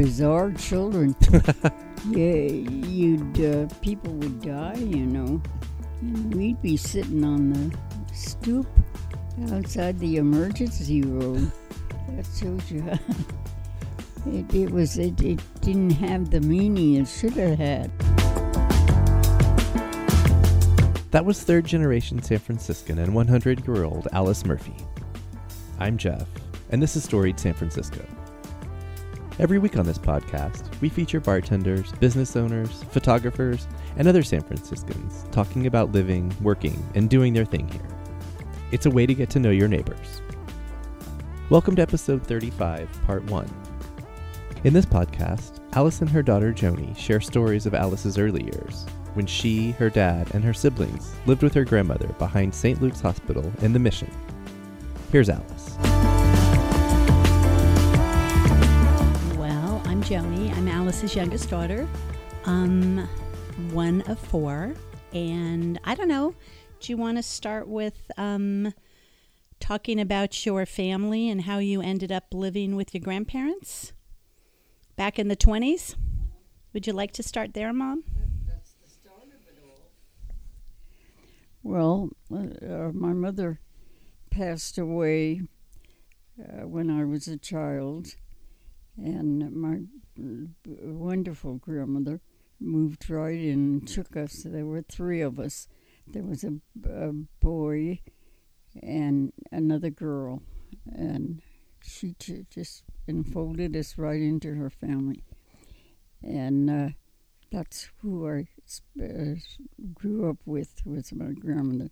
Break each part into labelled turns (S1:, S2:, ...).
S1: bizarre children. yeah, you'd uh, people would die, you know, and we'd be sitting on the stoop outside the emergency room. That shows you how. It, it was it, it didn't have the meaning it should have had.
S2: That was third generation San Franciscan and 100 year old Alice Murphy. I'm Jeff, and this is Storied San Francisco. Every week on this podcast, we feature bartenders, business owners, photographers, and other San Franciscans talking about living, working, and doing their thing here. It's a way to get to know your neighbors. Welcome to episode 35, part 1. In this podcast, Alice and her daughter Joni share stories of Alice's early years, when she, her dad, and her siblings lived with her grandmother behind St. Luke's Hospital in the Mission. Here's Alice.
S3: Joni. I'm Alice's youngest daughter. Um, one of four. And I don't know, do you want to start with um, talking about your family and how you ended up living with your grandparents back in the 20s? Would you like to start there, Mom?
S1: Well, uh, my mother passed away uh, when I was a child, and my uh, wonderful grandmother moved right in and took us. There were three of us. There was a, a boy and another girl, and she j- just enfolded us right into her family. And uh, that's who I uh, grew up with was my grandmother,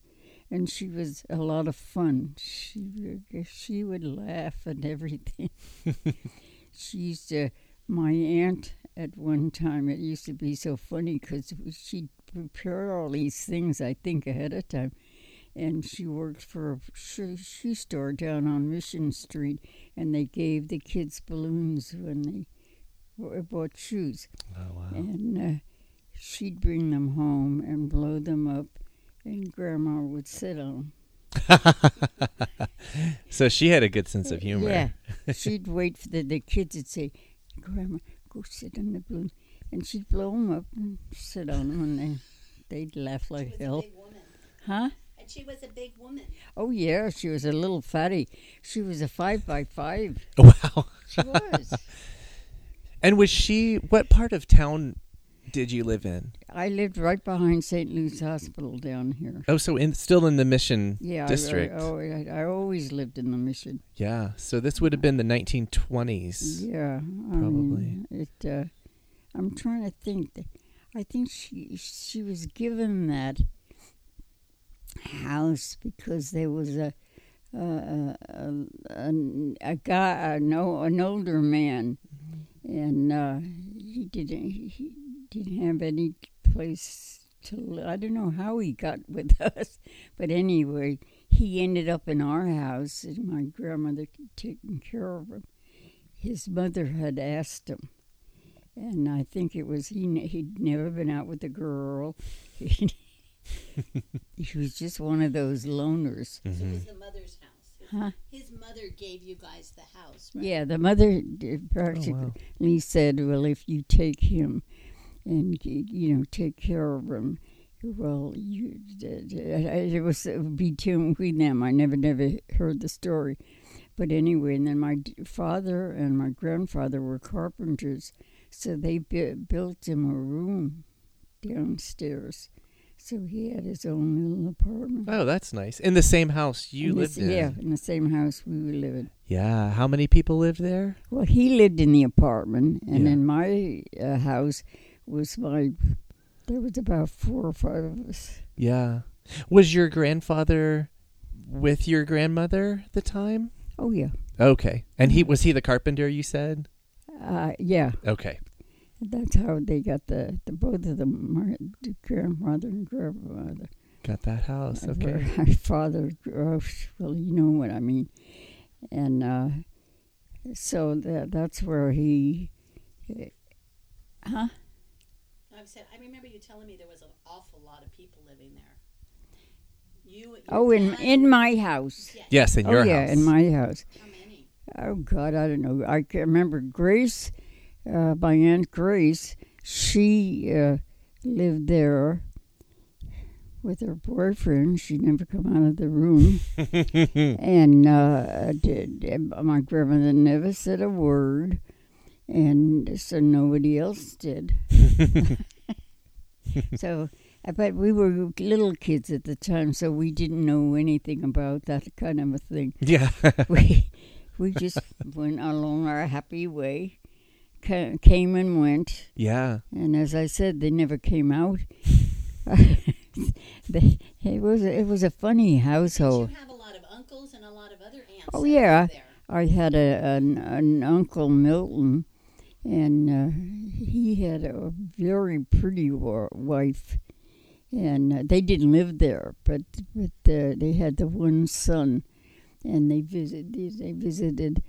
S1: and she was a lot of fun. She she would laugh at everything. she used to. My aunt at one time. It used to be so funny because she'd prepare all these things. I think ahead of time. And she worked for a shoe, store down on Mission Street, and they gave the kids balloons when they bought shoes.
S2: Oh, wow.
S1: And uh, she'd bring them home and blow them up, and Grandma would sit on
S2: so she had a good sense of humor.
S1: Yeah. she'd wait for the, the kids would say, Grandma, go sit on the balloon. And she'd blow them up and sit on them, and they, they'd laugh like hell. Huh?
S3: And she was a big woman.
S1: Oh, yeah, she was a little fatty. She was a five by five.
S2: Wow.
S1: She was.
S2: And was she, what part of town did you live in?
S1: I lived right behind St. Luke's Hospital down here.
S2: Oh, so in, still in the Mission
S1: Yeah,
S2: district.
S1: I, oh, I, I always lived in the mission.
S2: Yeah. So this would have been the 1920s.
S1: Yeah, I mean, it. Uh, I'm trying to think. I think she she was given that house because there was a a, a, a, a guy, a, no, an older man, and uh, he didn't he didn't have any place to. li- I don't know how he got with us, but anyway, he ended up in our house, and my grandmother taking care of him. His mother had asked him, and I think it was he. He'd never been out with a girl. he was just one of those loners.
S3: So
S2: Mm-hmm.
S3: it was the mother's house. His,
S1: Huh?
S3: his mother gave you guys the house, right?
S1: Yeah, the mother did practically
S2: wow.
S1: said, "Well, if you take him and you know take care of him, well, you it was it would be between them. I never never heard the story, but anyway, and then my father and my grandfather were carpenters, so they built him a room downstairs, so he had his own little apartment.
S2: Oh, that's nice. In the same house you
S1: In
S2: lived
S1: this-
S2: in.
S1: Yeah, in the same house we were living.
S2: Yeah. How many people lived there?
S1: Well, he lived in the apartment, and
S2: Yeah.
S1: in my uh, house was my. There was about four or five of us.
S2: Yeah. Was your grandfather with your grandmother at the time?
S1: Oh yeah,
S2: Okay. And he was he the carpenter you said?
S1: uh, yeah.
S2: Okay.
S1: That's how they got the, the both of them, my the grandfather and grandfather.
S2: Got that house. Okay.
S1: My father, oh, well, you know what I mean, and uh, so that that's where he. Huh?
S3: I said, I remember you telling me there was an awful lot of people living there. You. your
S1: Oh, in
S3: dad-
S1: in my house.
S3: Yeah.
S2: Yes, in
S1: oh
S2: your
S1: yeah,
S2: house.
S1: in my house.
S3: How many?
S1: Oh God, I don't know. I can remember Grace uh, my aunt Grace, she uh, lived there with her boyfriend. She never come out of the room, and uh, did, my grandmother never said a word, and so nobody else did. so, uh, but we were little kids at the time, so we didn't know anything about that kind of a thing.
S2: Yeah.
S1: we we just went along our happy way, came and went,
S2: yeah.
S1: and as I said, they never came out. they, it was it was a funny household.
S3: have a lot of uncles and a lot of other aunts.
S1: Oh, yeah. I had a an, an uncle Milton, and uh, he had a very pretty wa- wife, and uh, they didn't live there, but but uh, they had the one son, and they visited. They visited,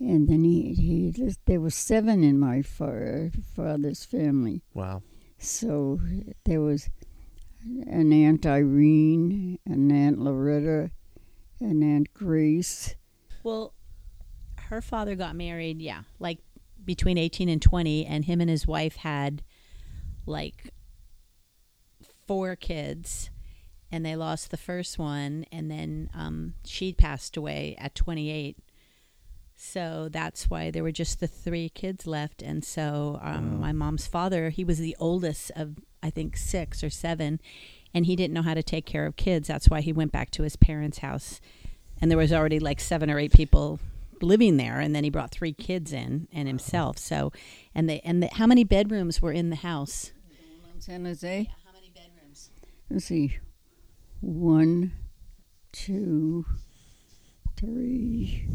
S1: and then he he lived- there was seven in my fa- father's family,
S2: Wow.
S1: so there was an Aunt Irene, an Aunt Loretta, an Aunt Grace.
S3: Well, her father got married, yeah, like between 18 and 20, and him and his wife had like four kids, and they lost the first one, and then um, she passed away at 28. So that's why there were just the three kids left. And so um,
S2: Wow.
S3: my mom's father, he was the oldest of, I think, six or seven, and he didn't know how to take care of kids. That's why he went back to his parents' house and there was already like seven or eight people living there and then he brought three kids in and himself so and they and the, how many bedrooms were in the house
S1: San Jose.
S3: how many bedrooms
S1: Let's see. One, two, three,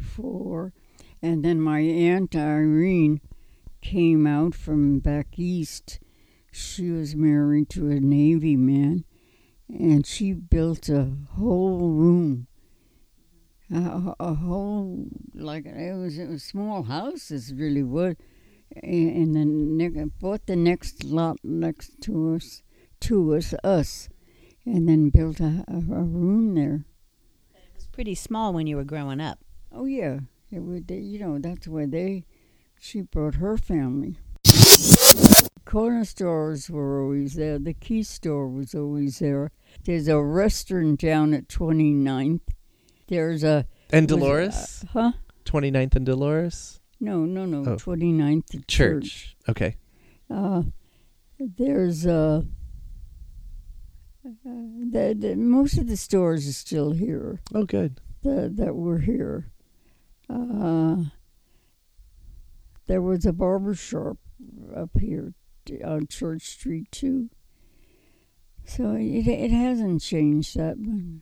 S1: four. And then my Aunt Irene came out from back east. She was married to a Navy man, and she built a whole room. A, a whole, like, it was a small house, it really was. And then bought the next lot next to us to us, us, and then built a, a, a room there.
S3: it was pretty small when you were growing up
S1: Oh yeah, it would. They, you know, that's where they. She brought her family. Corner stores were always there. The key store was always there. There's a restaurant down at 29th. There's a
S2: And
S1: it,
S2: Dolores?
S1: uh, huh?
S2: 29th and Dolores?
S1: No, no, no.
S2: Oh.
S1: 29th the
S2: Church. Okay.
S1: Uh, there's a. uh, the, the most of the stores are still here.
S2: Oh, good.
S1: that that were here. Uh, there was a barber shop up here on Church Street too. So it it hasn't changed that much.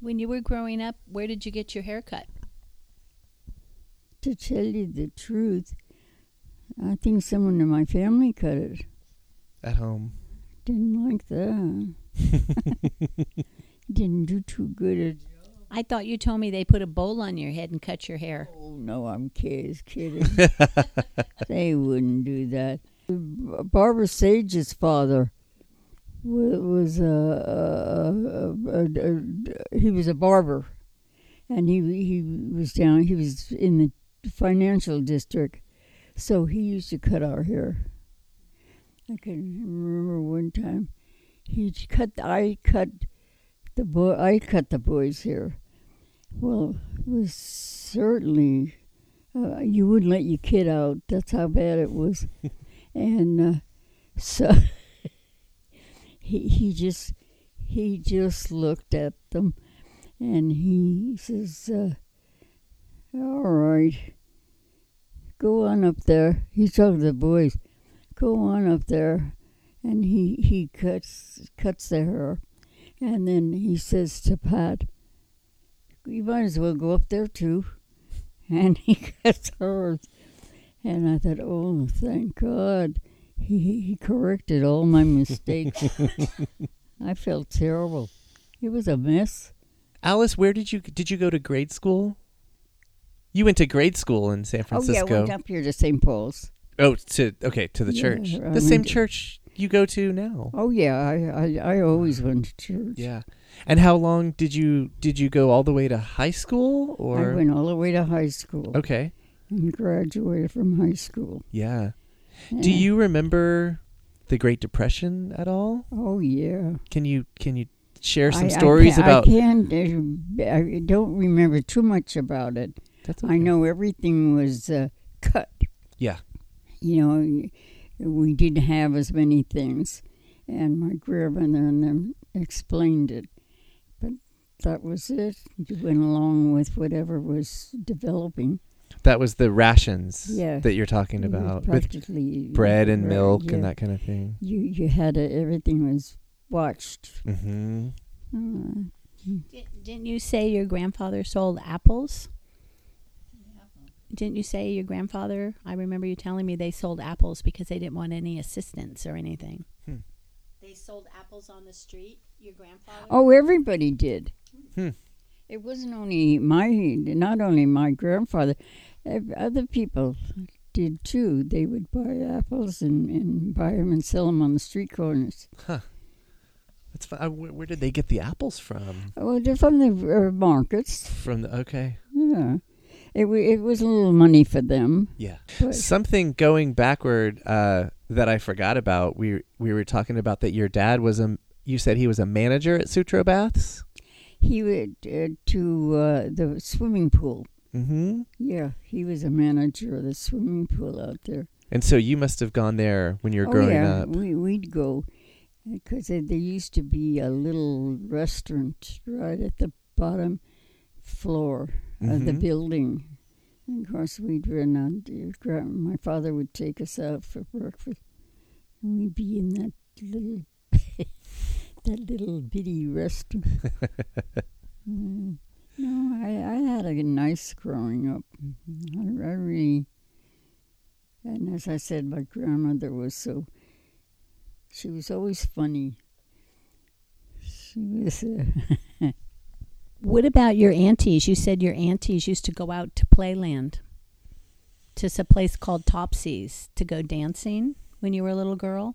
S3: When you were growing up where did you get your hair cut
S1: To tell you the truth, I think someone in my family cut it.
S2: At home.
S1: Didn't like that. Didn't do too good at.
S3: i thought you told me they put a bowl on your head and cut your hair
S1: Oh no, I'm kids kidding. they wouldn't do that. Barbara Sage's father wa- was a, a, a, a, he was a barber, and he he was down. He was in the financial district, so he used to cut our hair. I can remember one time he cut. I cut the boy. I cut the boys' hair. Well, it was certainly uh, you wouldn't let your kid out. That's how bad it was, and uh, so he he just he just looked at them, and he says, uh, "All right, go on up there." He's talking to the boys. Go on up there, and he he cuts cuts the hair, and then he says to Pat, "You might as well go up there too." and he cuts hers. And I thought, oh, thank God. He, he corrected all my mistakes. I felt terrible. It was a mess.
S2: Alice, where did you did you go to grade school? You went to grade school in San Francisco.
S1: Oh, yeah. I went up here to St. Paul's.
S2: Oh, to okay, to the
S1: Yeah,
S2: church.
S1: I
S2: The same church you go to now.
S1: Oh, yeah, I, I, I always went to church.
S2: Yeah. And how long did you did you go all the way to high school or I
S1: went all the way to high school.
S2: Okay.
S1: and graduated from high school.
S2: Yeah. Do you remember the Great Depression at all?
S1: Oh yeah.
S2: Can you can you share some
S1: I- I
S2: stories
S1: can't-
S2: about?
S1: I can't. Uh, I don't remember too much about it.
S2: That's
S1: I know everything was uh, cut.
S2: Yeah.
S1: You know, we didn't have as many things, and my grandmother and them explained it. But that was it. You went along with whatever was developing.
S2: That was the rations
S1: Yeah.
S2: that you're talking
S1: It was
S2: about with bread and
S1: right,
S2: milk
S1: yeah.
S2: and that kind of thing.
S1: You you had a, everything was watched.
S2: hmm
S1: Uh,
S3: Di- Didn't you say your grandfather sold apples? Didn't you say your grandfather? I remember you telling me they sold apples because they didn't want any assistance or anything.
S2: Hmm.
S3: They sold apples on the street. Your grandfather.
S1: Oh, everybody did.
S2: Hmm.
S1: It wasn't only my, not only my grandfather, ev- other people did too. They would buy apples and, and buy them and sell them on the street corners.
S2: That's fine. Uh, Where, where did they get the apples from?
S1: Oh, they're from the uh, markets.
S2: From the okay.
S1: Yeah, it wa it was a little money for them.
S2: Yeah. Something going backward uh, that I forgot about. We we were talking about that your dad was a. You said he was a manager at Sutro Baths.
S1: he went uh, to uh, the swimming pool.
S2: Mm-hmm.
S1: Yeah, he was a manager of the swimming pool out there.
S2: And so you must have gone there when you were
S1: oh
S2: growing
S1: yeah,
S2: up.
S1: we we'd go because there used to be a little restaurant right at the bottom floor of the
S2: Mhm.
S1: building. And of course, we'd run out. My father would take us out for breakfast, and we'd be in that little that little bitty restaurant. Mm. No, I, I had a nice growing up. I, I really, and as I said, my grandmother was so. She was always funny. She was. Uh,
S3: What about your aunties? You said your aunties used to go out to Playland, to a place called Topsies, to go dancing when you were a little girl.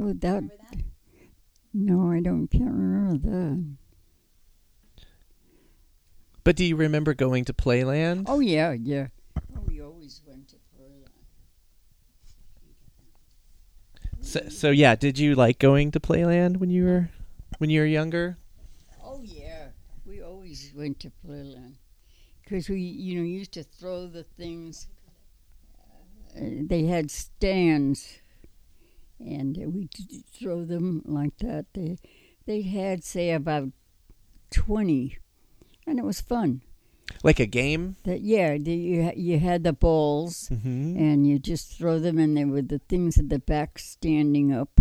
S1: oh, that. No, I don't. Can't remember that.
S2: But do you remember going to Playland?
S1: Oh yeah, yeah. Oh, we always went to Playland.
S2: So, so yeah, did you like going to Playland when you were when you were younger?
S1: Oh yeah, we always went to Playland because we, you know, used to throw the things. Uh, they had stands, and we throw them like that. They they had say about twenty, and it was fun.
S2: Like a game?
S1: That yeah, the, you you had the balls,
S2: Mm-hmm.
S1: and you just throw them, and there were the things at the back standing up,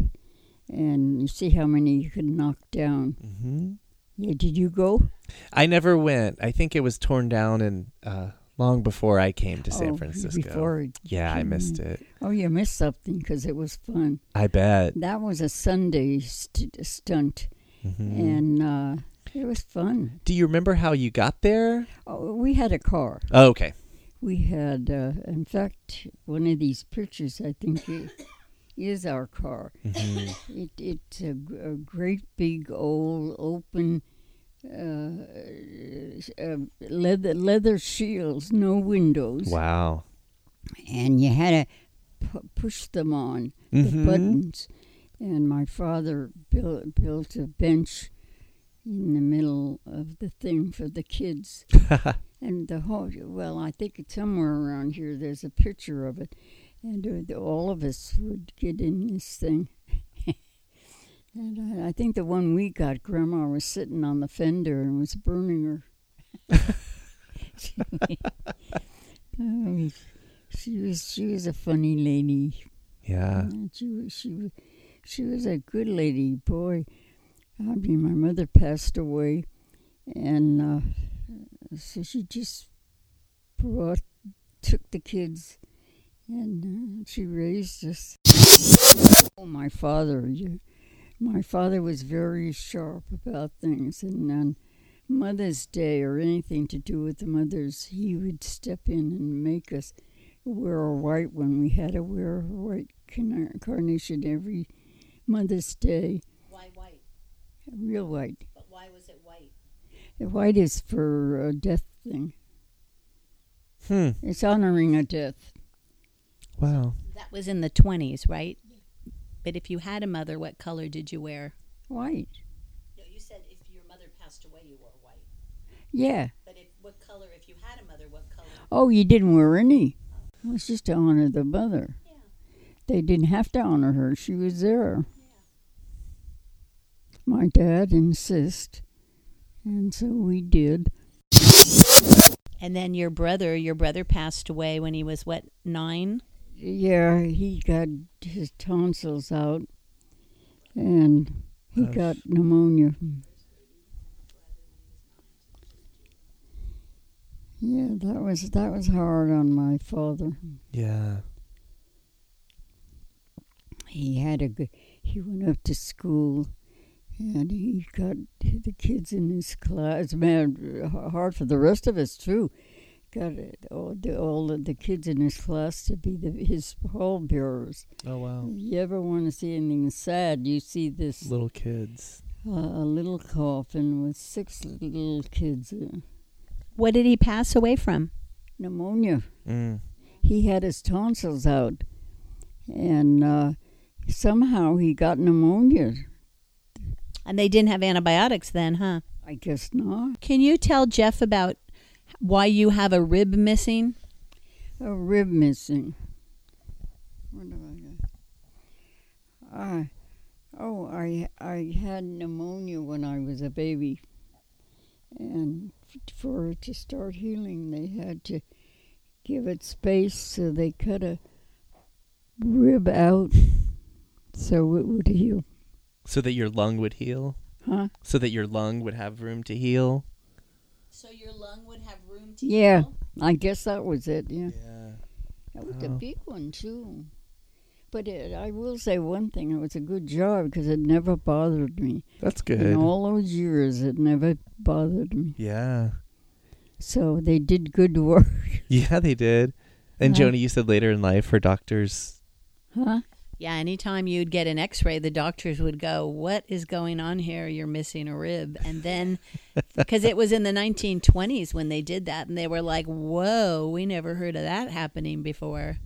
S1: and you see how many you could knock down.
S2: Mm-hmm.
S1: Yeah, did you go?
S2: I never went. I think it was torn down and uh, long before I came to San
S1: Oh,
S2: Francisco.
S1: Before
S2: yeah, I missed
S1: in.
S2: it.
S1: Oh, you missed something because it was fun.
S2: I bet.
S1: That was a Sunday st- stunt,
S2: Mhm.
S1: and uh, it was fun.
S2: Do you remember how you got there?
S1: Oh, we had a car.
S2: Oh, okay.
S1: We had, uh, in fact, one of these pictures. I think is our car.
S2: hmm
S1: It it's a great big old open. Uh, uh, leather leather shields, no windows,
S2: Wow.
S1: and you had to pu- push them on. the
S2: Mhm.
S1: buttons. And my father built built a bench in the middle of the thing for the kids. and the whole well, I think it's somewhere around here. There's a picture of it, and uh, the, all of us would get in this thing. and I, I think the one we got, Grandma was sitting on the fender and was burning her. Oh, she was she was a funny lady.
S2: yeah.
S1: Yeah, she was she was she was a good lady, boy. I mean, my mother passed away, and uh, so she just brought took the kids, and uh, she raised us. Oh, my father, you, my father was very sharp about things, and on Mother's Day or anything to do with the mothers, he would step in and make us wear a white when we had to wear a white carnation every Mother's Day,
S3: Why white?
S1: Real white.
S3: But why was it white?
S1: The white is for a death thing.
S2: Hmm.
S1: It's honoring a death.
S2: Wow.
S3: That was in the 20s, right? But if you had a mother, what color did you wear?
S1: White.
S3: No, you said if your mother passed away, you wore white.
S1: Yeah.
S3: But if what color, if you had a mother, what color?
S1: Oh, you didn't wear any. It was just to honor the mother.
S3: Yeah.
S1: They didn't have to honor her. She was there. My dad insist, and so we did.
S3: And then your brother, your brother passed away when he was what, nine?
S1: Yeah, he got his tonsils out, and he
S2: Gosh.
S1: got pneumonia. Yeah, that was that was hard on my father.
S2: Yeah.
S1: He had a good. He went up to school, and he got the kids in his class. Man, hard for the rest of us too. Got it, all the all of the kids in his class to be the, his pallbearers.
S2: Oh wow.
S1: If you ever want to see anything sad, you see this
S2: Little kids.
S1: uh, a little coffin with six little kids. Uh,
S3: What did he pass away from?
S1: pneumonia.
S2: Mm.
S1: He had his tonsils out, and uh, somehow he got pneumonia.
S3: And they didn't have antibiotics then, huh?
S1: I guess not.
S3: Can you tell Jeff about why you have a rib missing?
S1: A rib missing. What have I got? I, oh, I I had pneumonia when I was a baby, and for it to start healing, they had to give it space, so they cut a rib out so it would heal.
S2: So that your lung would heal.
S1: Huh?
S2: So that your lung would have room to heal.
S3: So your lung would have room to heal.
S1: Yeah. I guess that was it. Yeah.
S2: Yeah.
S1: That was a
S2: Oh.
S1: big one too. But it, I will say one thing: it was a good job because it never bothered me.
S2: That's good.
S1: In all those years, it never bothered me.
S2: Yeah.
S1: So they did good work,
S2: Yeah, they did. And
S1: Uh-huh.
S2: Joni, you said later in life her doctors.
S1: huh?
S3: Yeah, anytime you'd get an x ray, the doctors would go, What is going on here? You're missing a rib. And then, because it was in the 1920s when they did that, and they were like, Whoa, we never heard of that happening before.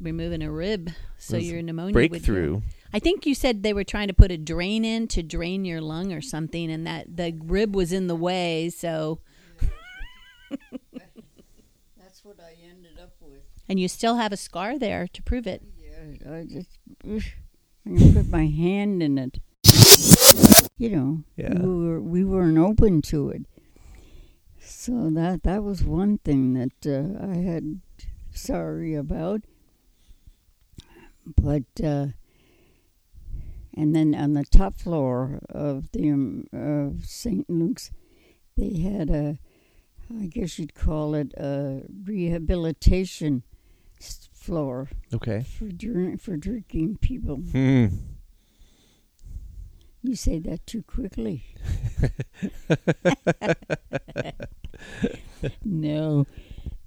S3: Removing a rib so
S2: Was
S3: your pneumonia would heal.
S2: Breakthrough.
S3: I think you said they were trying to put a drain in to drain your lung or something, and that the rib was in the way. So,
S1: That's what I ended up with.
S3: And you still have a scar there to prove it.
S1: Yeah, I just I put my hand in it. You know,
S2: Yeah.
S1: we were we weren't open to it. So that that was one thing that uh, I had sorry about. But uh, and then on the top floor of the um, of St. Luke's, they had a, I guess you'd call it a rehabilitation s- floor
S2: Okay.
S1: for drink, for drinking people.
S2: Hmm.
S1: You say that too quickly. no,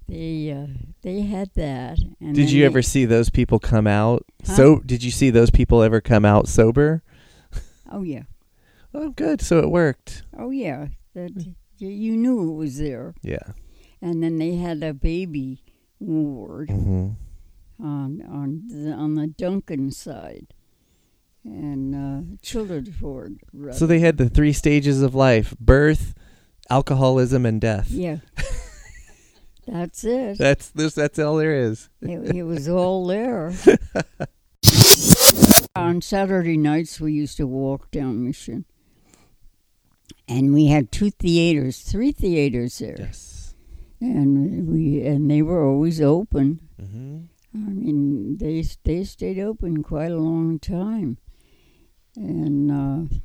S1: they uh, they had that. And
S2: Did you ever see those people come out?
S1: Huh?
S2: So, did you see those people ever come out sober?
S1: Oh yeah,
S2: Oh, good. So it worked.
S1: oh yeah. That you knew it was there.
S2: Yeah.
S1: And then they had a baby ward
S2: hmm
S1: on on the, on the Duncan side, and uh, children's ward. Rather.
S2: So they had the three stages of life: birth, alcoholism, and death.
S1: yeah. That's it.
S2: That's this. That's all there is.
S1: It, it was all there. On Saturday nights, we used to walk down Mission. And we had two theaters, three theaters there.
S2: Yes.
S1: And we and they were always open.
S2: hmm
S1: I mean, they they stayed open quite a long time. And uh,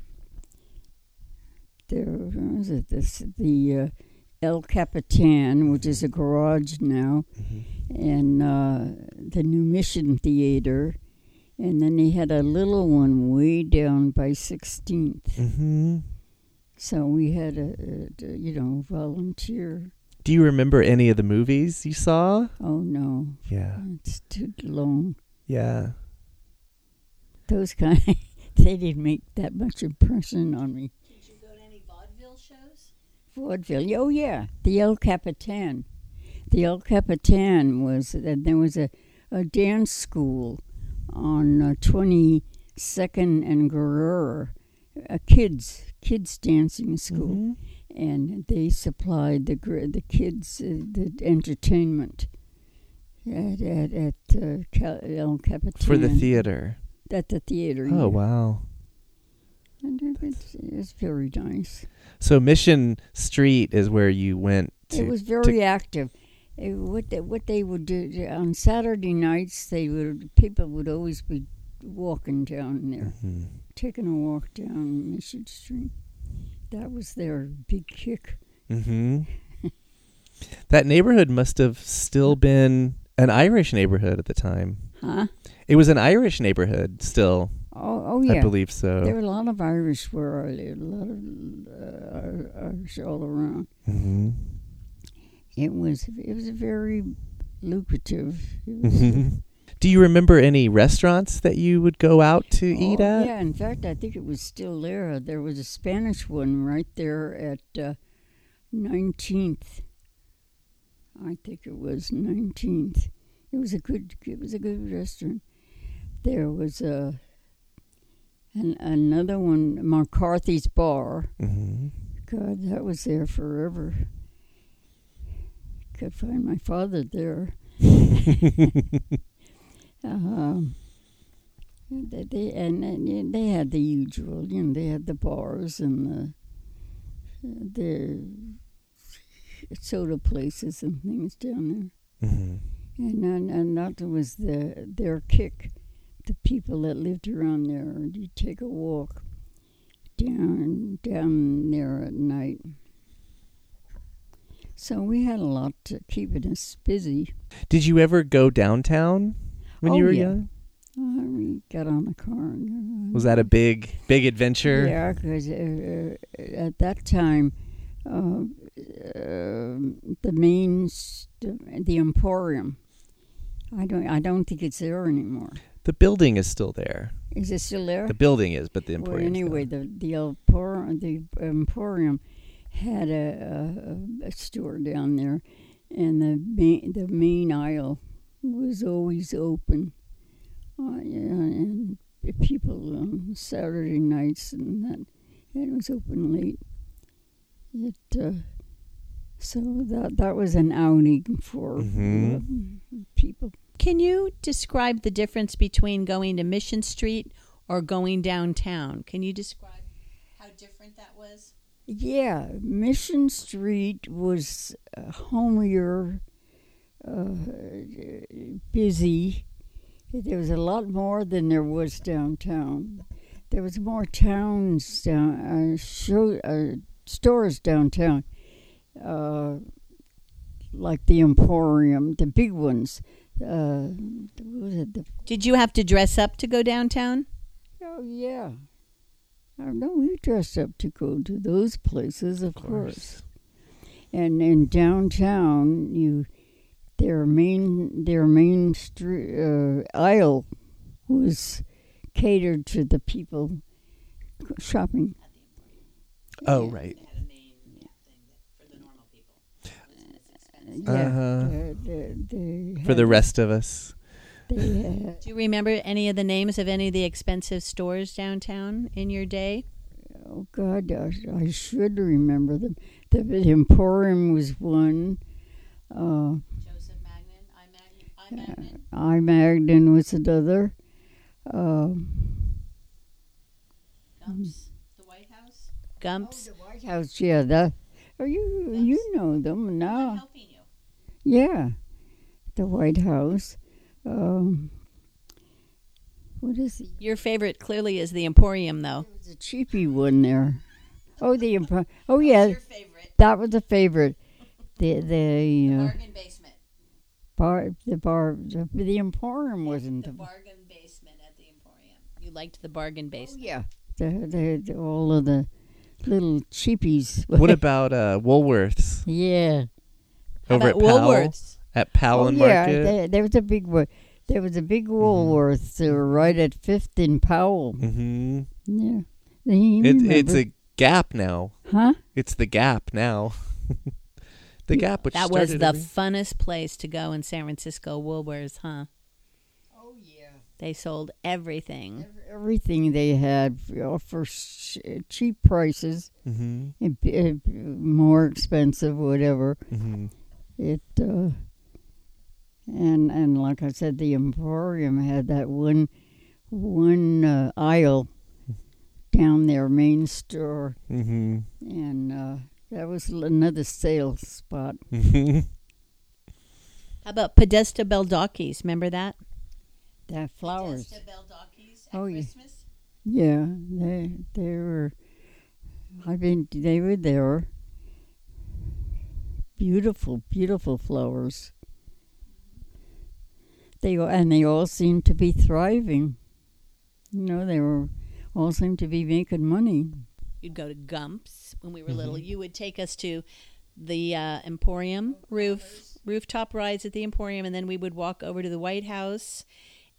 S1: there was it this the uh, El Capitan, which is a garage now,
S2: hmm
S1: and uh, the New Mission Theater, and then they had a little one way down by 16th.
S2: hmm
S1: So we had a, a, you know volunteer.
S2: Do you remember any of the movies you saw?
S1: Oh no,
S2: Yeah.
S1: it's too long.
S2: Yeah.
S1: Those kind, they didn't make that much impression on me.
S3: Did you go to any vaudeville shows?
S1: Vaudeville, oh yeah, the El Capitan. the El Capitan was that there was a, a dance school on uh, 22nd and Guerrero, a kids kids dancing school,
S2: Mhm.
S1: And they supplied the the kids uh, the entertainment at at, at uh, Cal- El Capitan
S2: For the theater.
S1: at the theater.
S2: Oh,
S1: yeah.
S2: wow.
S1: And it was, it very nice.
S2: So Mission Street is where you went to.
S1: it was very active. Uh, what they, what they would do on Saturday nights, they would people would always be walking down there,
S2: Mhm.
S1: taking a walk down Mission Street. That was their big kick.
S2: hmm that neighborhood must have still been an Irish neighborhood at the time.
S1: Huh?
S2: It was an Irish neighborhood still.
S1: Oh, oh yeah.
S2: I believe so.
S1: There were a lot of Irish where I lived, a lot of uh, Irish all around.
S2: hmm
S1: It was it was very lucrative. It was,
S2: hmm Do you remember any restaurants that you would go out to eat
S1: Oh,
S2: at?
S1: Yeah, in fact, I think it was still there. There was a Spanish one right there at uh, 19th. I think it was 19th. It was a good. It was a good restaurant. There was a an, another one, McCarthy's Bar.
S2: hmm
S1: God, that was there forever. Could find my father there. Um, they, they and, and they had the usual, you know, they had the bars and the the soda places and things down there,
S2: hmm
S1: and and, and that was the their kick. The people that lived around there, you take a walk down down there at night. So we had a lot to keeping us busy.
S2: Did you ever go downtown when you
S1: Oh,
S2: were
S1: yeah.
S2: young?
S1: Uh, we got on the car. And, uh,
S2: Was that a big, big adventure?
S1: Yeah, because uh, uh, at that time, uh, uh, the main, st- the Emporium. I don't. I don't think it's there anymore.
S2: The building is still there.
S1: Is it still there?
S2: The building is, but the
S1: well,
S2: emporium.
S1: anyway, the the Emporium, the Emporium had a, a, a store down there, and the main, the main aisle was always open. Uh, yeah, and people on Saturday nights and that, and it was open late. It uh, so that that was an outing for
S2: Mhm.
S1: uh, people.
S3: Can you describe the difference between going to Mission Street or going downtown? Can you describe how different that was?
S1: Yeah, Mission Street was uh, homier, uh, busy. There was a lot more than there was downtown. There was more towns down, uh, show, uh, stores downtown, uh, like the Emporium, the big ones. Uh, what was it? The
S3: Did you have to dress up to go downtown?
S1: Oh yeah. I know we dressed up to go to those places, of, course. And in downtown, you their main their main street uh, aisle was catered to the people shopping.
S2: Oh, right.
S1: Yeah,
S2: Uh-huh.
S1: the- the- they
S2: For the rest of us.
S3: Do you remember any of the names of any of the expensive stores downtown in your day?
S1: oh God, I, I should remember them. The, the Emporium was one. Uh,
S3: Joseph Magnin, I Magnin,
S1: I Magnin was another. Um,
S3: Gumps, the White House. Gumps.
S1: the White House, yeah. That, oh, you you know them now.
S3: helping you.
S1: Yeah, the White House. Um, what is it?
S3: Your favorite clearly is the Emporium, though.
S1: There was a cheapy one there. Oh, the Empo- oh yeah,
S3: favorite?
S1: that was a favorite. The the uh,
S3: basement.
S1: Bar the bar the, the Emporium wasn't the, the
S3: bargain basement at the Emporium. You liked the bargain basement.
S1: oh, yeah the, the, the all of the little cheapies.
S2: What about uh, Woolworths
S1: yeah.
S3: How
S2: over
S3: about
S2: at Powell?
S3: Woolworths?
S2: At Powell
S1: oh,
S2: and
S1: yeah,
S2: Market?
S1: there, there was a big one. There was a big Woolworths uh, right at Fifth and Powell.
S2: Mm-hmm.
S1: Yeah, they
S2: It, it's a Gap now.
S1: huh?
S2: It's the Gap now. The Gap, which
S3: That was the
S2: every-
S3: funnest place to go in San Francisco, Woolworths, huh?
S1: Oh yeah.
S3: They sold everything.
S1: Everything they had for for cheap prices,
S2: Mhm,
S1: and b- uh, more expensive, whatever.
S2: mhm.
S1: It uh, and and like I said, the Emporium had that one one uh, aisle down their main store,
S2: Mhm.
S1: and uh, that was another sales spot.
S3: How about Podesta Baldocchi's? Remember that?
S1: That flowers,
S3: Baldocchi's
S1: at Oh, yeah.
S3: Christmas.
S1: yeah, they they were. I mean, they were there. Beautiful, beautiful flowers. They and they all seemed to be thriving. You know, they were all seemed to be making money.
S3: You'd go to Gumps when we were little.
S2: Mhm.
S3: You would take us to the uh, Emporium roof rooftop rides at the Emporium, and then we would walk over to the White House,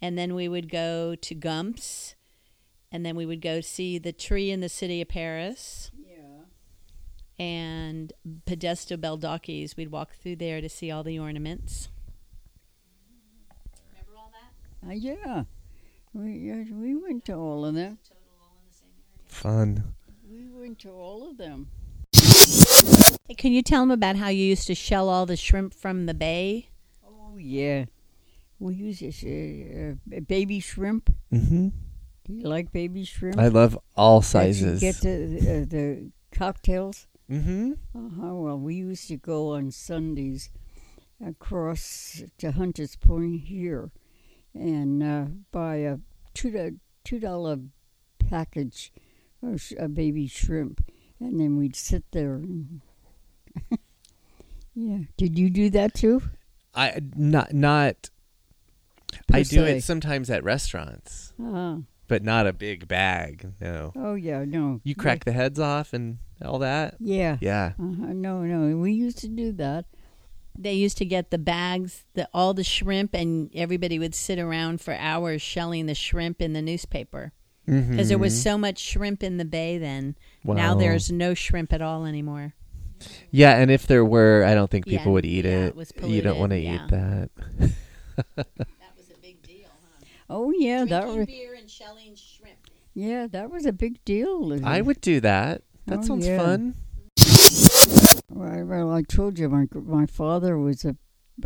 S3: and then we would go to Gumps, and then we would go see the tree in the city of Paris
S1: Yeah.
S3: and Podesta Baldocchi's. We'd walk through there to see all the ornaments. Remember all that?
S1: Uh, yeah. We yeah, we went to all of them.
S2: Fun.
S1: We went to all of them.
S3: Hey, can you tell them about how you used to shell all the shrimp from the bay?
S1: Oh yeah. We use this uh, uh, baby shrimp.
S2: Mm-hmm.
S1: Do you like baby shrimp?
S2: I love all sizes.
S1: You get the uh, the cocktails.
S2: mm-hmm.
S1: Uh-huh. Well, we used to go on Sundays across to Hunters Point here, and uh, buy a two do- two dollar package of a baby shrimp, and then we'd sit there. And yeah. Did you do that too?
S2: I not not.
S1: Per
S2: I do it sometimes at restaurants,
S1: Ah.
S2: but not a big bag. No.
S1: Oh yeah. No.
S2: You crack the heads off and all that.
S1: Yeah.
S2: Yeah.
S1: Uh-huh. No, no. We used to do that.
S3: They used to get the bags, the all the shrimp, and everybody would sit around for hours shelling the shrimp in the newspaper because there was
S2: Mhm.
S3: so much shrimp in the bay then. Now there's no shrimp at all anymore.
S2: Yeah, and if there were, I don't think
S3: Yeah,
S2: people would eat
S3: yeah,
S2: it.
S3: it was
S2: you don't want to
S3: yeah.
S2: eat that.
S3: That was a big deal, huh?
S1: Oh yeah, that was
S3: beer and shelling shrimp.
S1: yeah, that was a big deal.
S2: I would do that. That
S1: Oh,
S2: sounds
S1: yeah.
S2: fun.
S1: Well, well, I told you my my father was a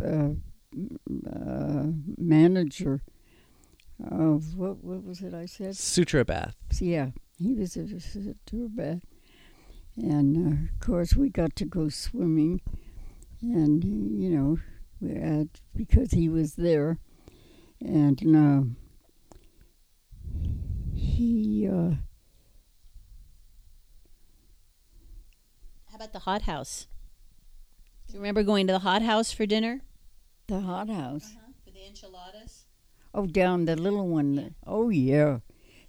S1: uh, uh, manager of what what was it I said?
S2: Sutro bath.
S1: Yeah, he was a, a tour bed, and uh, of course we got to go swimming, and you know, we had, because he was there, and uh, he. Uh,
S3: How about the hot house? Do you remember going to the hot house for dinner?
S1: the hot house.
S3: For the enchiladas?
S1: Oh, down the little one. Oh, yeah.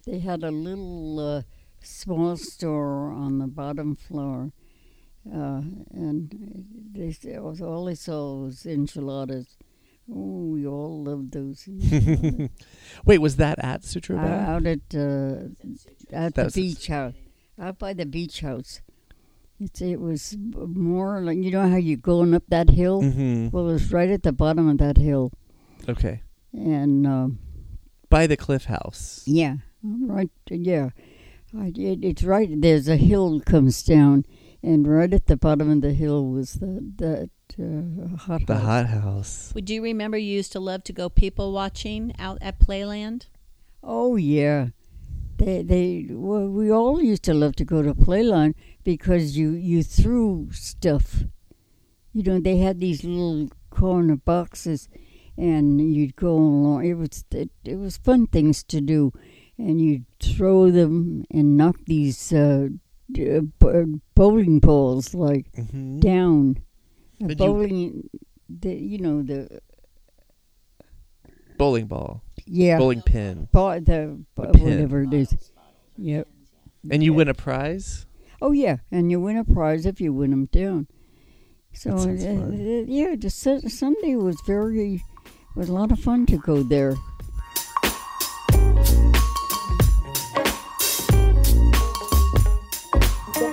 S1: They had a little uh, small store on the bottom floor. Uh, and they it was all they sold was enchiladas. Oh, we all loved those.
S2: Wait, was that at Sutro
S1: Uh, out at uh, at
S2: That
S1: the beach house, out by the beach house. It's it was more like you know how you're going up that hill.
S2: mm-hmm.
S1: Well, it was right at the bottom of that hill,
S2: Okay.
S1: And. Um,
S2: By the cliff house.
S1: Yeah, right. Yeah, it, it's right. There's a hill comes down, and right at the bottom of the hill was that that uh, hot
S2: The
S1: house.
S2: hot house.
S3: Would you remember you used to love to go people watching out at Playland?
S1: Oh yeah, they they well, we all used to love to go to Playland because you you threw stuff. You know they had these little corner boxes, and you'd go along. It was it, it was fun things to do, and you'd throw them and knock these uh, uh, b- bowling balls like
S2: Mm-hmm.
S1: down.
S2: But you-
S1: bowling, the you know the
S2: Bowling ball.
S1: yeah
S2: Bowling pin.
S1: ball the,
S2: The pin.
S1: whatever it is. Yep.
S2: And you
S1: Yeah.
S2: win a prize?
S1: Oh yeah, and you win a prize if you win them down. So uh, uh, yeah, the Sunday was very was a lot of fun to go there.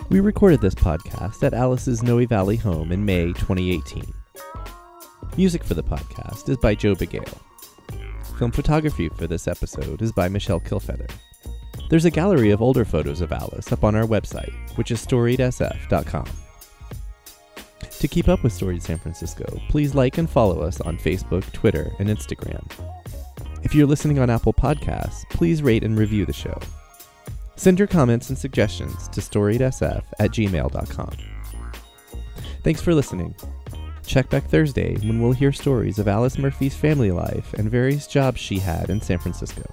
S2: We recorded this podcast at Alice's Noe Valley home in May 2018. Music for the podcast is by Joe Begale. Film photography for this episode is by Michelle Kilfeather. There's a gallery of older photos of Alice up on our website, which is storiedsf.com. To keep up with Storied San Francisco, please like and follow us on Facebook, Twitter, and Instagram. If you're listening on Apple Podcasts, please rate and review the show. Send your comments and suggestions to storiedsf at gmail.com. Thanks for listening. Check back Thursday when we'll hear stories of Alice Murphy's family life and various jobs she had in San Francisco.